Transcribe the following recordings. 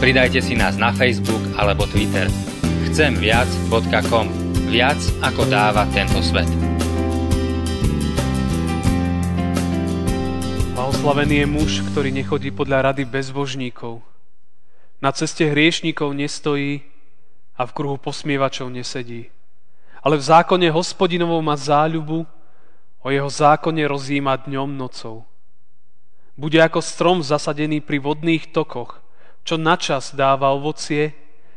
Pridajte si nás na Facebook alebo Twitter. Chcemviac.com Viac ako dáva tento svet. Blahoslavený je muž, ktorý nechodí podľa rady bezbožníkov. Na ceste hriešníkov nestojí a v kruhu posmievačov nesedí. Ale v zákone hospodinovom má záľubu, o jeho zákone rozjíma dňom nocou. Bude ako strom zasadený pri vodných tokoch, čo načas dáva ovocie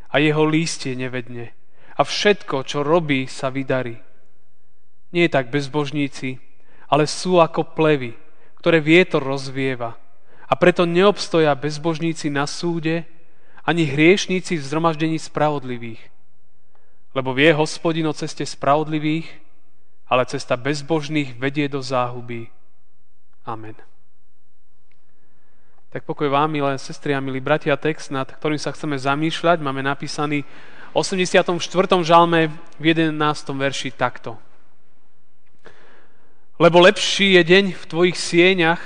a jeho lístie nevedne. A všetko, čo robí, sa vydarí. Nie je tak bezbožníci, ale sú ako plevy, ktoré vietor rozvieva. A preto neobstoja bezbožníci na súde, ani hriešníci v zhromaždení spravodlivých. Lebo vie hospodin o ceste spravodlivých, ale cesta bezbožných vedie do záhuby. Amen. Tak pokoj vám, milé sestry a milí bratia, text, nad ktorým sa chceme zamýšľať, máme napísaný v 84. žalme v 11. verši takto. Lebo lepší je deň v tvojich sieňach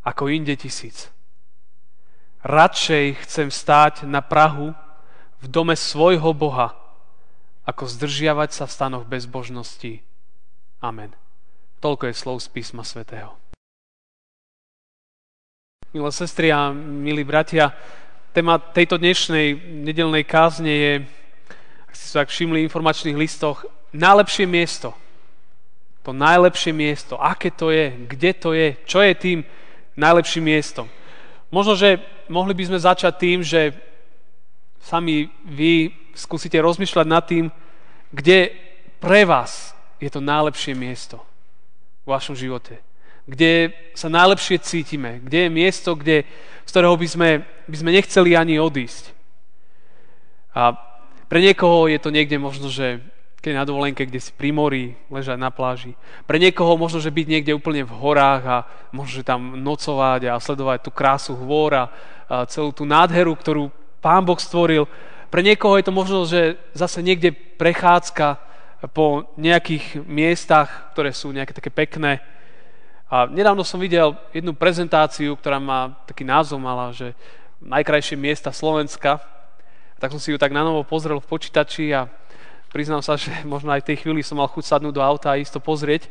ako inde tisíc. Radšej chcem stáť na Prahu v dome svojho Boha, ako zdržiavať sa v stanoch bezbožnosti. Amen. Toľko je slov z písma svätého. Milé sestry a milí bratia, téma tejto dnešnej nedelnej kázne je, ak ste sa tak všimli v informačných listoch, najlepšie miesto – to najlepšie miesto. Aké to je? Kde to je? Čo je tým najlepším miestom? Možno, že mohli by sme začať tým, že sami vy skúsite rozmýšľať nad tým, kde pre vás je to najlepšie miesto v vašom živote. Kde sa najlepšie cítime. Kde je miesto, kde, z ktorého by sme, by sme nechceli ani odísť. A pre niekoho je to niekde možno, že keď na dovolenke, kde si pri mori, ležať na pláži. Pre niekoho možno, že byť niekde úplne v horách a možno, že tam nocovať a sledovať tú krásu hôr a, celú tú nádheru, ktorú Pán Boh stvoril. Pre niekoho je to možno, že zase niekde prechádzka po nejakých miestach, ktoré sú nejaké také pekné. A nedávno som videl jednu prezentáciu, ktorá má taký názov mala, že najkrajšie miesta Slovenska. Tak som si ju tak na novo pozrel v počítači a priznám sa, že možno aj v tej chvíli som mal chuť sadnúť do auta a isto pozrieť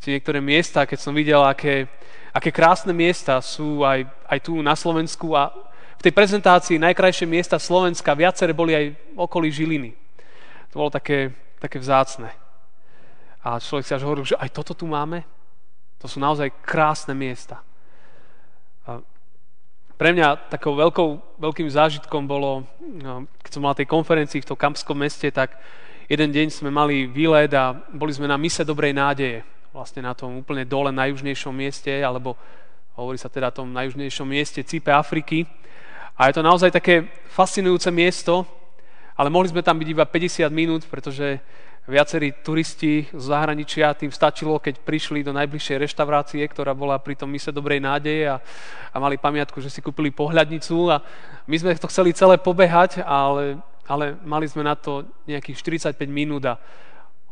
či niektoré miesta, keď som videl, aké, aké krásne miesta sú aj, aj tu na Slovensku a v tej prezentácii najkrajšie miesta Slovenska, viaceré boli aj okolí Žiliny. To bolo také, také vzácne. A človek si až hovoril, že aj toto tu máme? To sú naozaj krásne miesta. Pre mňa takou veľkou, veľkým zážitkom bolo, keď som mal tej konferencii v tom kampskom meste, tak jeden deň sme mali výlet a boli sme na mise Dobrej nádeje, vlastne na tom úplne dole najjužnejšom mieste, alebo hovorí sa teda tom najjužnejšom mieste Cipe Afriky. A je to naozaj také fascinujúce miesto, ale mohli sme tam byť iba 50 minút, pretože viacerí turisti z zahraničia tým stačilo, keď prišli do najbližšej reštaurácie, ktorá bola pri tom mise Dobrej nádeje a, a mali pamiatku, že si kúpili pohľadnicu a my sme to chceli celé pobehať, ale ale mali sme na to nejakých 45 minút a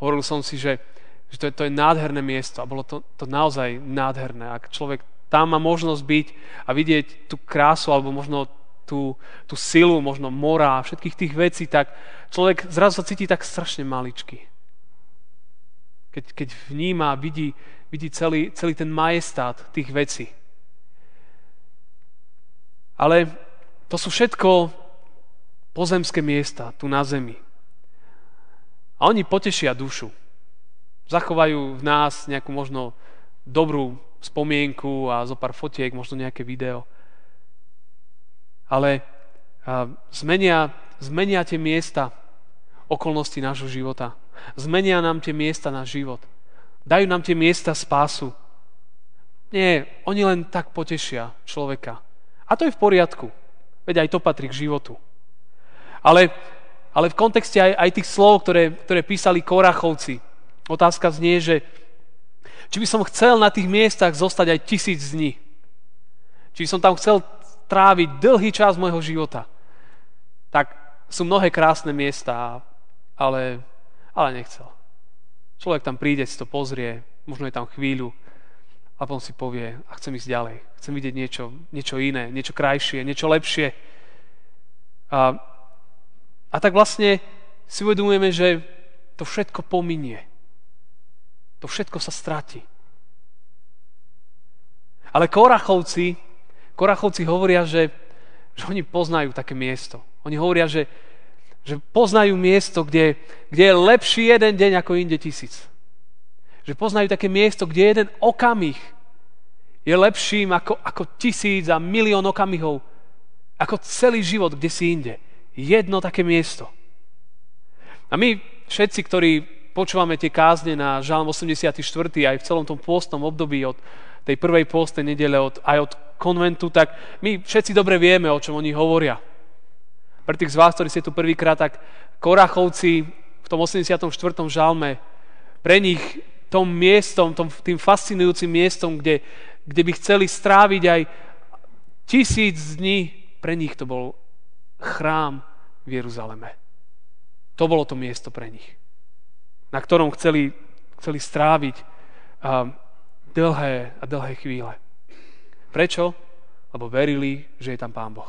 hovoril som si, že, že to, je, to je nádherné miesto a bolo to, to naozaj nádherné. Ak človek tam má možnosť byť a vidieť tú krásu alebo možno tú, tú silu, možno mora a všetkých tých vecí, tak človek zrazu sa cíti tak strašne maličký. Keď, keď vníma, vidí, vidí celý, celý ten majestát tých vecí. Ale to sú všetko pozemské miesta tu na zemi. A oni potešia dušu. Zachovajú v nás nejakú možno dobrú spomienku a zo pár fotiek, možno nejaké video. Ale zmenia, zmenia tie miesta okolnosti nášho života. Zmenia nám tie miesta na život. Dajú nám tie miesta spásu. Nie, oni len tak potešia človeka. A to je v poriadku. Veď aj to patrí k životu. Ale, ale v kontexte aj, aj tých slov, ktoré, ktoré písali Korachovci, otázka znie, že či by som chcel na tých miestach zostať aj tisíc dní. Či by som tam chcel tráviť dlhý čas môjho života. Tak sú mnohé krásne miesta, ale, ale nechcel. Človek tam príde, si to pozrie, možno je tam chvíľu a potom si povie, a chcem ísť ďalej. Chcem vidieť niečo, niečo iné, niečo krajšie, niečo lepšie. A, a tak vlastne si uvedomujeme, že to všetko pominie. To všetko sa stratí. Ale Korachovci, Korachovci hovoria, že, že oni poznajú také miesto. Oni hovoria, že, že poznajú miesto, kde, kde je lepší jeden deň ako inde tisíc že poznajú také miesto, kde jeden okamih je lepším ako, ako tisíc a milión okamihov, ako celý život, kde si inde. Jedno také miesto. A my všetci, ktorí počúvame tie kázne na Žalm 84. aj v celom tom pôstnom období od tej prvej pôstnej nedele od, aj od konventu, tak my všetci dobre vieme, o čom oni hovoria. Pre tých z vás, ktorí ste tu prvýkrát, tak Korachovci v tom 84. žalme, pre nich tom miestom, tom, tým fascinujúcim miestom, kde, kde by chceli stráviť aj tisíc dní. Pre nich to bol chrám v Jeruzaleme. To bolo to miesto pre nich, na ktorom chceli, chceli stráviť um, dlhé a dlhé chvíle. Prečo? Lebo verili, že je tam Pán Boh.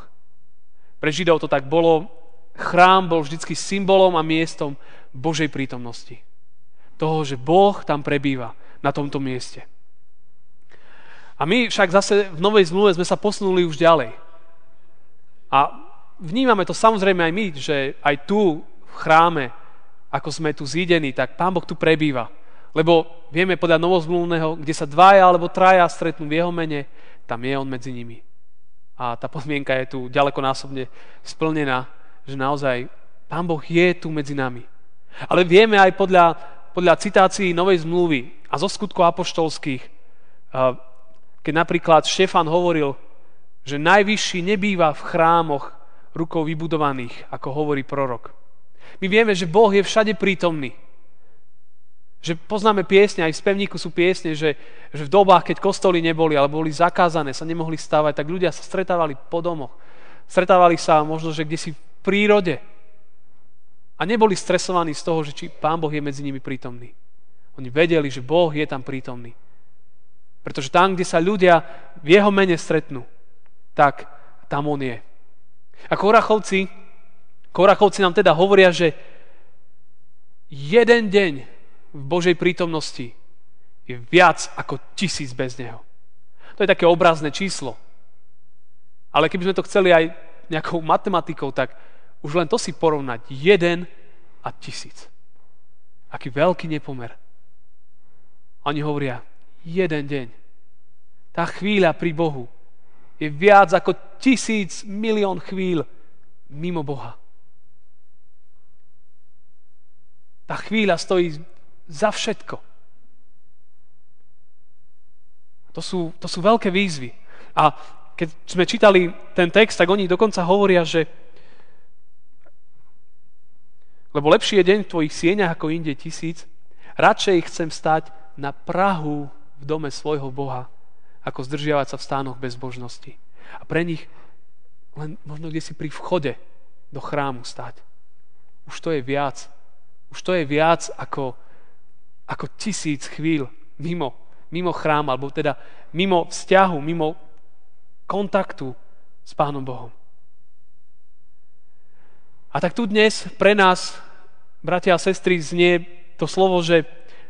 Pre Židov to tak bolo. Chrám bol vždy symbolom a miestom Božej prítomnosti toho, že Boh tam prebýva na tomto mieste. A my však zase v Novej zmluve sme sa posunuli už ďalej. A vnímame to samozrejme aj my, že aj tu v chráme, ako sme tu zídení, tak Pán Boh tu prebýva. Lebo vieme podľa novozmluvného, kde sa dvaja alebo traja stretnú v jeho mene, tam je on medzi nimi. A tá podmienka je tu ďalekonásobne splnená, že naozaj Pán Boh je tu medzi nami. Ale vieme aj podľa podľa citácií Novej zmluvy a zo skutkov apoštolských, keď napríklad Štefan hovoril, že najvyšší nebýva v chrámoch rukou vybudovaných, ako hovorí prorok. My vieme, že Boh je všade prítomný. Že poznáme piesne, aj v spevníku sú piesne, že, že v dobách, keď kostoly neboli, alebo boli zakázané, sa nemohli stávať, tak ľudia sa stretávali po domoch. Stretávali sa možno, že kde si v prírode, a neboli stresovaní z toho, že či Pán Boh je medzi nimi prítomný. Oni vedeli, že Boh je tam prítomný. Pretože tam, kde sa ľudia v jeho mene stretnú, tak tam on je. A Korachovci, Korachovci nám teda hovoria, že jeden deň v Božej prítomnosti je viac ako tisíc bez Neho. To je také obrazné číslo. Ale keby sme to chceli aj nejakou matematikou, tak už len to si porovnať. Jeden a tisíc. Aký veľký nepomer. Oni hovoria, jeden deň. Tá chvíľa pri Bohu je viac ako tisíc milión chvíľ mimo Boha. Tá chvíľa stojí za všetko. To sú, to sú veľké výzvy. A keď sme čítali ten text, tak oni dokonca hovoria, že lebo lepší je deň v tvojich sieňach ako inde tisíc. Radšej chcem stať na Prahu v dome svojho Boha, ako zdržiavať sa v stánoch bezbožnosti. A pre nich len možno kde si pri vchode do chrámu stať. Už to je viac. Už to je viac ako, ako tisíc chvíľ mimo, mimo chrám, alebo teda mimo vzťahu, mimo kontaktu s Pánom Bohom. A tak tu dnes pre nás, bratia a sestry, znie to slovo, že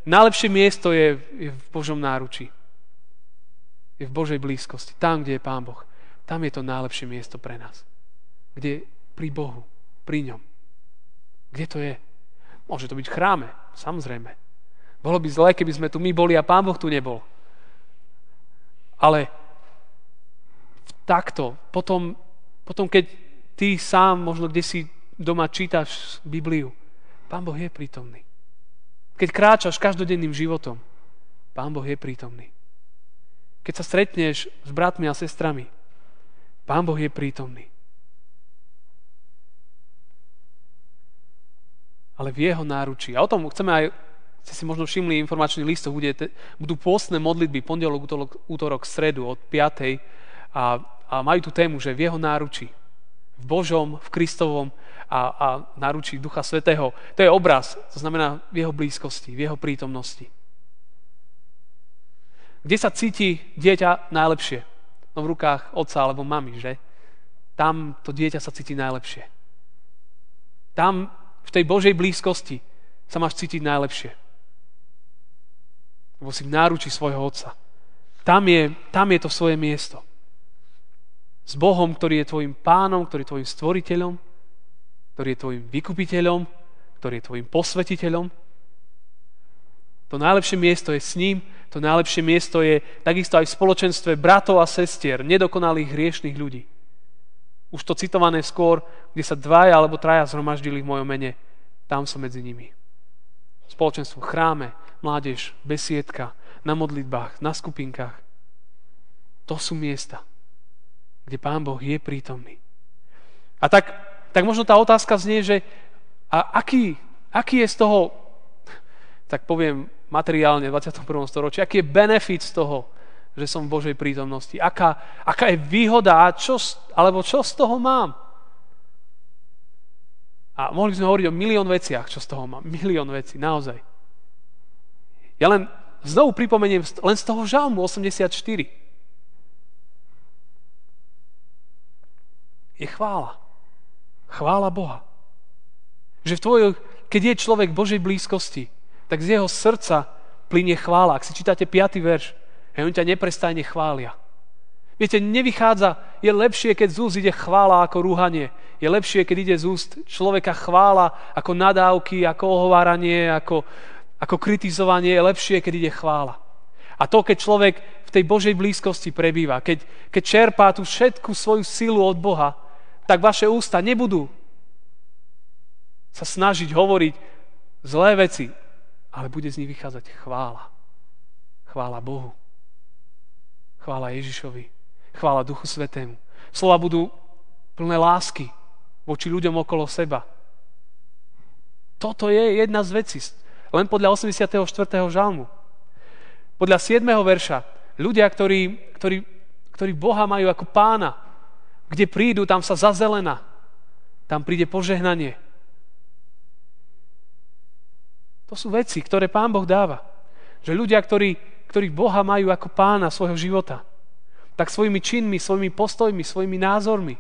najlepšie miesto je, je v Božom náručí. Je v Božej blízkosti. Tam, kde je Pán Boh. Tam je to najlepšie miesto pre nás. Kde pri Bohu, pri ňom. Kde to je? Môže to byť v chráme, samozrejme. Bolo by zlé, keby sme tu my boli a Pán Boh tu nebol. Ale takto, potom, potom keď ty sám možno kde si doma čítaš Bibliu, Pán Boh je prítomný. Keď kráčaš každodenným životom, Pán Boh je prítomný. Keď sa stretneš s bratmi a sestrami, Pán Boh je prítomný. Ale v jeho náručí. A o tom chceme aj ste si možno všimli, informačný listok, bude, budú pôstne modlitby pondelok, útorok, útorok, stredu od 5. A, a majú tú tému, že v jeho náručí. V Božom, v Kristovom a, a náručí Ducha Svetého. To je obraz, to znamená v jeho blízkosti, v jeho prítomnosti. Kde sa cíti dieťa najlepšie? No v rukách otca alebo mamy, že? Tam to dieťa sa cíti najlepšie. Tam v tej Božej blízkosti sa máš cítiť najlepšie. Lebo si v náruči svojho otca. Tam je, tam je to svoje miesto. S Bohom, ktorý je tvojim pánom, ktorý je tvojim stvoriteľom, ktorý je tvojim vykupiteľom, ktorý je tvojim posvetiteľom. To najlepšie miesto je s ním, to najlepšie miesto je takisto aj v spoločenstve bratov a sestier, nedokonalých hriešných ľudí. Už to citované skôr, kde sa dvaja alebo traja zhromaždili v mojom mene, tam som medzi nimi. V chráme, mládež, besiedka, na modlitbách, na skupinkách. To sú miesta, kde Pán Boh je prítomný. A tak, tak možno tá otázka znie, že a aký, aký je z toho, tak poviem, materiálne v 21. storočí, aký je benefit z toho, že som v Božej prítomnosti, aká, aká je výhoda, a čo, alebo čo z toho mám. A mohli sme hovoriť o milión veciach, čo z toho mám. Milión vecí, naozaj. Ja len znovu pripomeniem len z toho žalmu 84. Je chvála. Chvála Boha. Že v tvojich, keď je človek Božej blízkosti, tak z jeho srdca plinie chvála. Ak si čítate 5. verš, a on ťa neprestajne chvália. Viete, nevychádza, je lepšie, keď z úst ide chvála ako rúhanie. Je lepšie, keď ide z úst človeka chvála ako nadávky, ako ohováranie, ako, ako kritizovanie. Je lepšie, keď ide chvála. A to, keď človek v tej Božej blízkosti prebýva, keď, keď čerpá tú všetku svoju silu od Boha, tak vaše ústa nebudú sa snažiť hovoriť zlé veci, ale bude z nich vychádzať chvála. Chvála Bohu. Chvála Ježišovi. Chvála Duchu Svetému. Slova budú plné lásky voči ľuďom okolo seba. Toto je jedna z vecí. Len podľa 84. žalmu. Podľa 7. verša. Ľudia, ktorí, ktorí, ktorí Boha majú ako pána, kde prídu, tam sa zazelena. Tam príde požehnanie to sú veci, ktoré Pán Boh dáva. Že ľudia, ktorí, ktorí Boha majú ako pána svojho života, tak svojimi činmi, svojimi postojmi, svojimi názormi,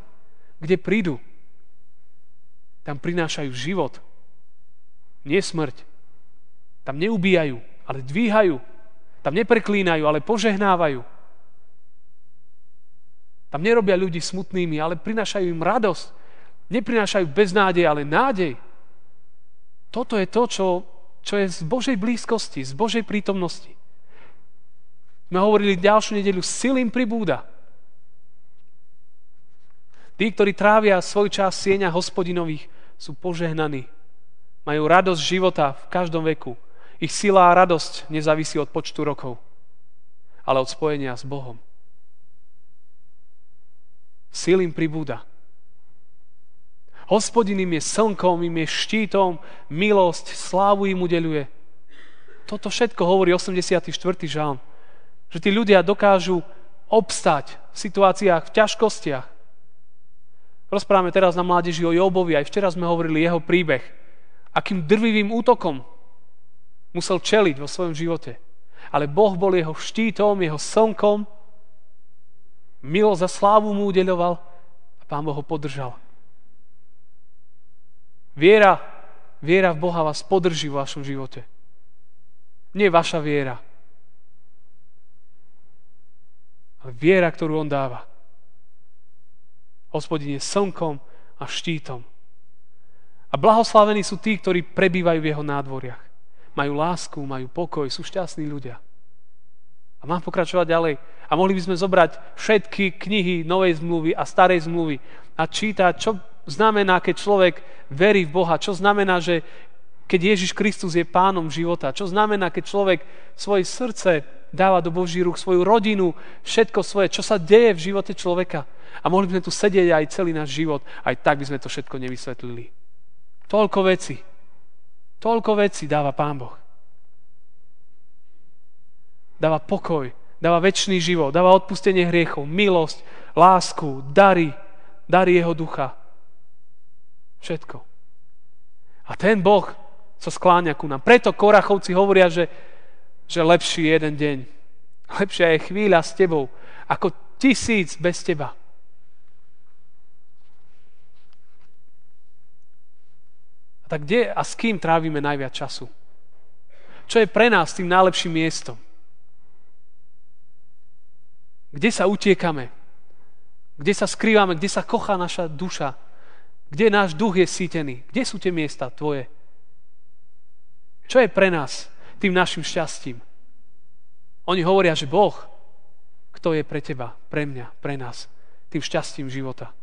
kde prídu, tam prinášajú život. Nie smrť. Tam neubíjajú, ale dvíhajú. Tam nepreklínajú, ale požehnávajú. Tam nerobia ľudí smutnými, ale prinášajú im radosť. Neprinášajú beznádej, ale nádej. Toto je to, čo čo je z Božej blízkosti, z Božej prítomnosti. My hovorili ďalšiu nedeľu, sil pribúda. Tí, ktorí trávia svoj čas v sieňach hospodinových, sú požehnaní. Majú radosť života v každom veku. Ich sila a radosť nezávisí od počtu rokov, ale od spojenia s Bohom. Sil im pribúda. Hospodin im je slnkom, im je štítom, milosť, slávu im udeluje. Toto všetko hovorí 84. žalm. Že tí ľudia dokážu obstať v situáciách, v ťažkostiach. Rozprávame teraz na mládeži o Jobovi, aj včera sme hovorili jeho príbeh. Akým drvivým útokom musel čeliť vo svojom živote. Ale Boh bol jeho štítom, jeho slnkom, milosť a slávu mu udeľoval a Pán Boh ho podržal. Viera, viera v Boha vás podrží v vašom živote. Nie vaša viera, ale viera, ktorú On dáva. Hospodin je slnkom a štítom. A blahoslavení sú tí, ktorí prebývajú v jeho nádvoriach. Majú lásku, majú pokoj, sú šťastní ľudia. A mám pokračovať ďalej. A mohli by sme zobrať všetky knihy Novej zmluvy a Starej zmluvy a čítať, čo znamená, keď človek verí v Boha, čo znamená, že keď Ježiš Kristus je pánom života, čo znamená, keď človek svoje srdce dáva do Boží rúk, svoju rodinu, všetko svoje, čo sa deje v živote človeka. A mohli by sme tu sedieť aj celý náš život, aj tak by sme to všetko nevysvetlili. Toľko veci. Toľko vecí dáva Pán Boh. Dáva pokoj, dáva väčší život, dáva odpustenie hriechov, milosť, lásku, dary, dary jeho ducha. Všetko. A ten Boh sa skláňa ku nám. Preto Korachovci hovoria, že, že lepší jeden deň. Lepšia je chvíľa s tebou, ako tisíc bez teba. Tak kde a s kým trávime najviac času? Čo je pre nás tým najlepším miestom? Kde sa utiekame? Kde sa skrývame? Kde sa kochá naša duša? Kde náš duch je sítený? Kde sú tie miesta tvoje? Čo je pre nás tým našim šťastím? Oni hovoria, že Boh, kto je pre teba, pre mňa, pre nás, tým šťastím života.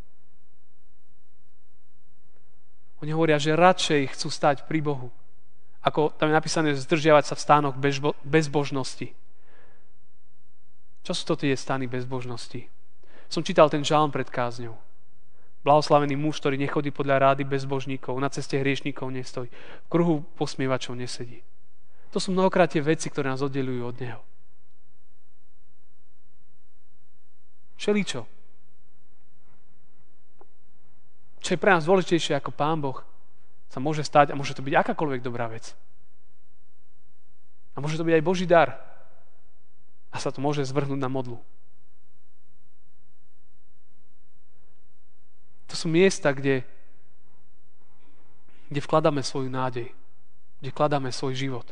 Oni hovoria, že radšej chcú stať pri Bohu, ako tam je napísané, zdržiavať sa v stánoch bezbožnosti. Čo sú to tie stany bezbožnosti? Som čítal ten žalm pred kázňou. Blahoslavený muž, ktorý nechodí podľa rády bezbožníkov, na ceste hriešníkov nestojí, v kruhu posmievačov nesedí. To sú mnohokrát tie veci, ktoré nás oddelujú od Neho. Všeličo. Čo je pre nás dôležitejšie ako Pán Boh, sa môže stať a môže to byť akákoľvek dobrá vec. A môže to byť aj Boží dar. A sa to môže zvrhnúť na modlu. To sú miesta, kde, kde vkladáme svoju nádej, kde vkladáme svoj život,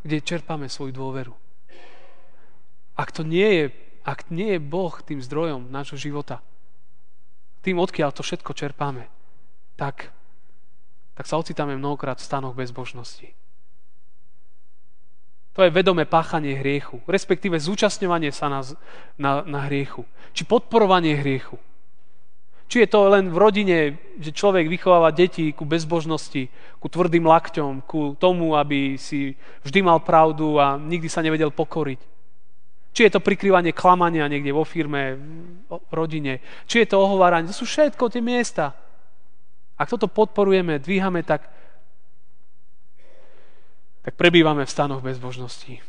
kde čerpáme svoju dôveru. Ak to nie je, ak nie je Boh tým zdrojom nášho života, tým, odkiaľ to všetko čerpáme, tak, tak sa ocitáme mnohokrát v stanoch bezbožnosti. To je vedomé páchanie hriechu, respektíve zúčastňovanie sa na, na, na hriechu. Či podporovanie hriechu. Či je to len v rodine, že človek vychováva deti ku bezbožnosti, ku tvrdým lakťom, ku tomu, aby si vždy mal pravdu a nikdy sa nevedel pokoriť. Či je to prikrývanie klamania niekde vo firme, v rodine. Či je to ohováranie. To sú všetko tie miesta. Ak toto podporujeme, dvíhame, tak tak prebývame v stanoch bezbožnosti.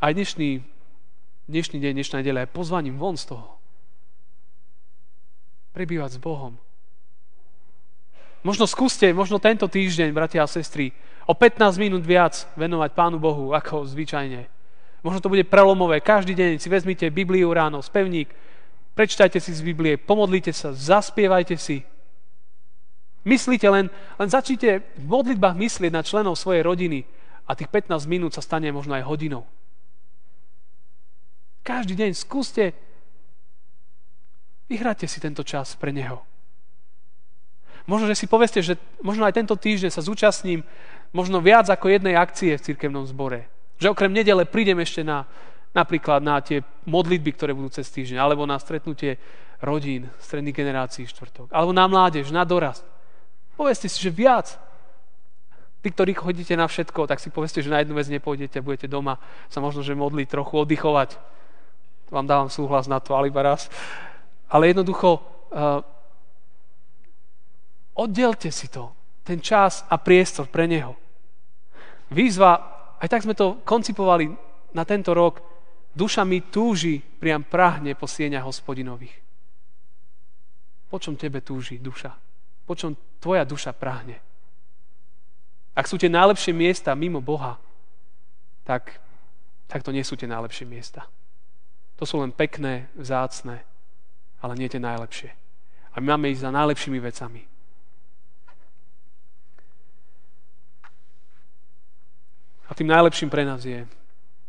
Aj dnešný, dnešný deň, dnešná nedeľa je pozvaním von z toho. Prebývať s Bohom. Možno skúste, možno tento týždeň, bratia a sestry, o 15 minút viac venovať Pánu Bohu, ako zvyčajne. Možno to bude prelomové. Každý deň si vezmite Bibliu ráno, spevník, prečtajte si z Biblie, pomodlite sa, zaspievajte si, Myslíte len, len začnite v modlitbách myslieť na členov svojej rodiny a tých 15 minút sa stane možno aj hodinou. Každý deň skúste, vyhráte si tento čas pre Neho. Možno, že si poveste, že možno aj tento týždeň sa zúčastním možno viac ako jednej akcie v cirkevnom zbore. Že okrem nedele prídem ešte na, napríklad na tie modlitby, ktoré budú cez týždeň, alebo na stretnutie rodín, stredných generácií štvrtok, alebo na mládež, na dorast. Povedzte si, že viac. Tí, ktorí chodíte na všetko, tak si povedzte, že na jednu vec nepôjdete, budete doma sa možno, že modliť, trochu oddychovať. Vám dávam súhlas na to, ale iba raz. Ale jednoducho, uh, oddelte si to, ten čas a priestor pre Neho. Výzva, aj tak sme to koncipovali na tento rok, duša mi túži, priam prahne po sieňach hospodinových. Po čom tebe túži duša? po čom tvoja duša práhne. Ak sú tie najlepšie miesta mimo Boha, tak, tak to nie sú tie najlepšie miesta. To sú len pekné, vzácne, ale nie tie najlepšie. A my máme ísť za najlepšími vecami. A tým najlepším pre nás je,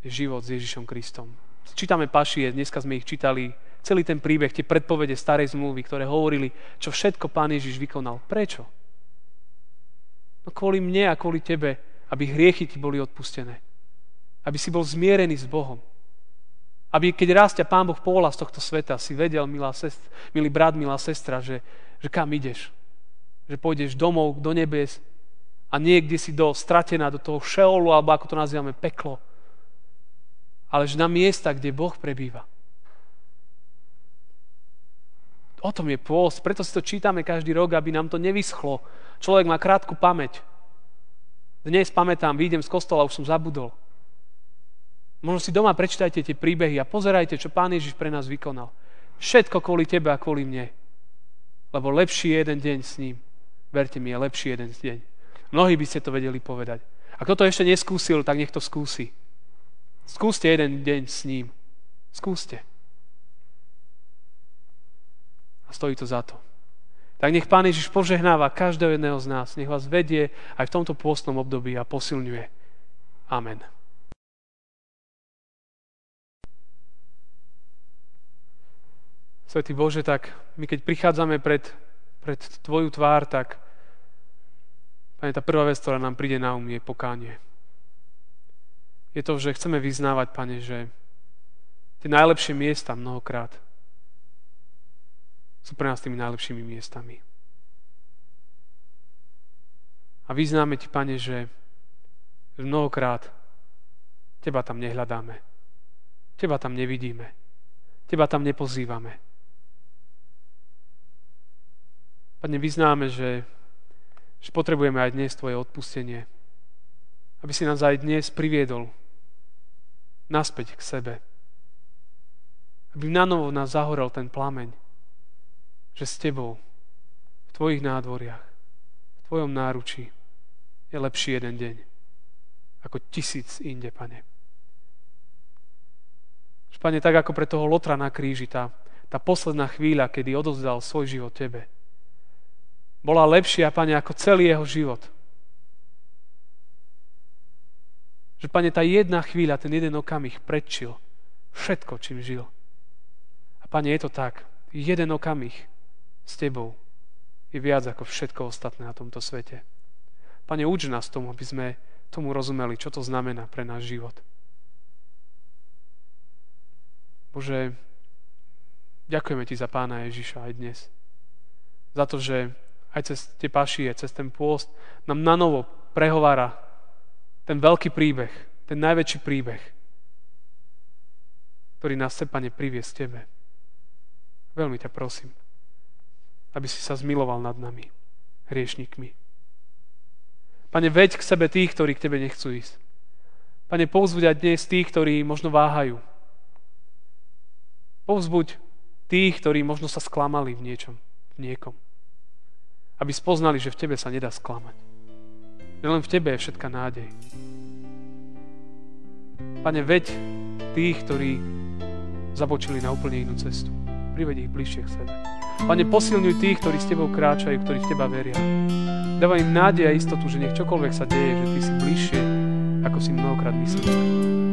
život s Ježišom Kristom. Čítame pašie, dneska sme ich čítali celý ten príbeh, tie predpovede starej zmluvy, ktoré hovorili, čo všetko Pán Ježiš vykonal. Prečo? No kvôli mne a kvôli tebe, aby hriechy ti boli odpustené. Aby si bol zmierený s Bohom. Aby keď raz ťa Pán Boh povolal z tohto sveta, si vedel, milá sestra, milý brat, milá sestra, že, že kam ideš. Že pôjdeš domov do nebes a niekde si do stratená, do toho šeolu, alebo ako to nazývame, peklo. Ale že na miesta, kde Boh prebýva O tom je pôst. Preto si to čítame každý rok, aby nám to nevyschlo. Človek má krátku pamäť. Dnes pamätám, vyjdem z kostola, už som zabudol. Možno si doma prečítajte tie príbehy a pozerajte, čo Pán Ježiš pre nás vykonal. Všetko kvôli tebe a kvôli mne. Lebo lepší je jeden deň s ním. Verte mi, je lepší jeden deň. Mnohí by ste to vedeli povedať. A kto to ešte neskúsil, tak nech to skúsi. Skúste jeden deň s ním. Skúste. A stojí to za to. Tak nech Pán Ježiš požehnáva každého jedného z nás. Nech vás vedie aj v tomto pôstnom období a posilňuje. Amen. Svetý Bože, tak my keď prichádzame pred, pred Tvoju tvár, tak Pane, tá prvá vec, ktorá nám príde na um, je pokánie. Je to, že chceme vyznávať, Pane, že tie najlepšie miesta mnohokrát sú pre nás tými najlepšími miestami. A vyznáme Ti, Pane, že mnohokrát Teba tam nehľadáme. Teba tam nevidíme. Teba tam nepozývame. Pane, vyznáme, že, že potrebujeme aj dnes Tvoje odpustenie. Aby si nás aj dnes priviedol naspäť k sebe. Aby na novo nás zahorel ten plameň, že s Tebou, v Tvojich nádvoriach, v Tvojom náručí je lepší jeden deň ako tisíc inde, Pane. Pane, tak ako pre toho Lotra na kríži, tá, tá posledná chvíľa, kedy odozdal svoj život Tebe, bola lepšia, Pane, ako celý jeho život. Že, Pane, tá jedna chvíľa, ten jeden okamih predčil všetko, čím žil. A, Pane, je to tak. Jeden okamih s Tebou je viac ako všetko ostatné na tomto svete. Pane, uč nás tomu, aby sme tomu rozumeli, čo to znamená pre náš život. Bože, ďakujeme Ti za Pána Ježiša aj dnes. Za to, že aj cez tie pašie, cez ten pôst, nám na novo prehovára ten veľký príbeh, ten najväčší príbeh, ktorý nás chce, Pane, priviesť Tebe. Veľmi ťa prosím, aby si sa zmiloval nad nami, hriešnikmi. Pane, veď k sebe tých, ktorí k Tebe nechcú ísť. Pane, povzbuď aj dnes tých, ktorí možno váhajú. Povzbuď tých, ktorí možno sa sklamali v niečom, v niekom aby spoznali, že v tebe sa nedá sklamať. Že len v tebe je všetká nádej. Pane, veď tých, ktorí zabočili na úplne inú cestu. Priveď ich bližšie k sebe. Pane, posilňuj tých, ktorí s Tebou kráčajú, ktorí v Teba veria. Dávaj im nádej a istotu, že nech čokoľvek sa deje, že Ty si bližšie, ako si mnohokrát. Amen.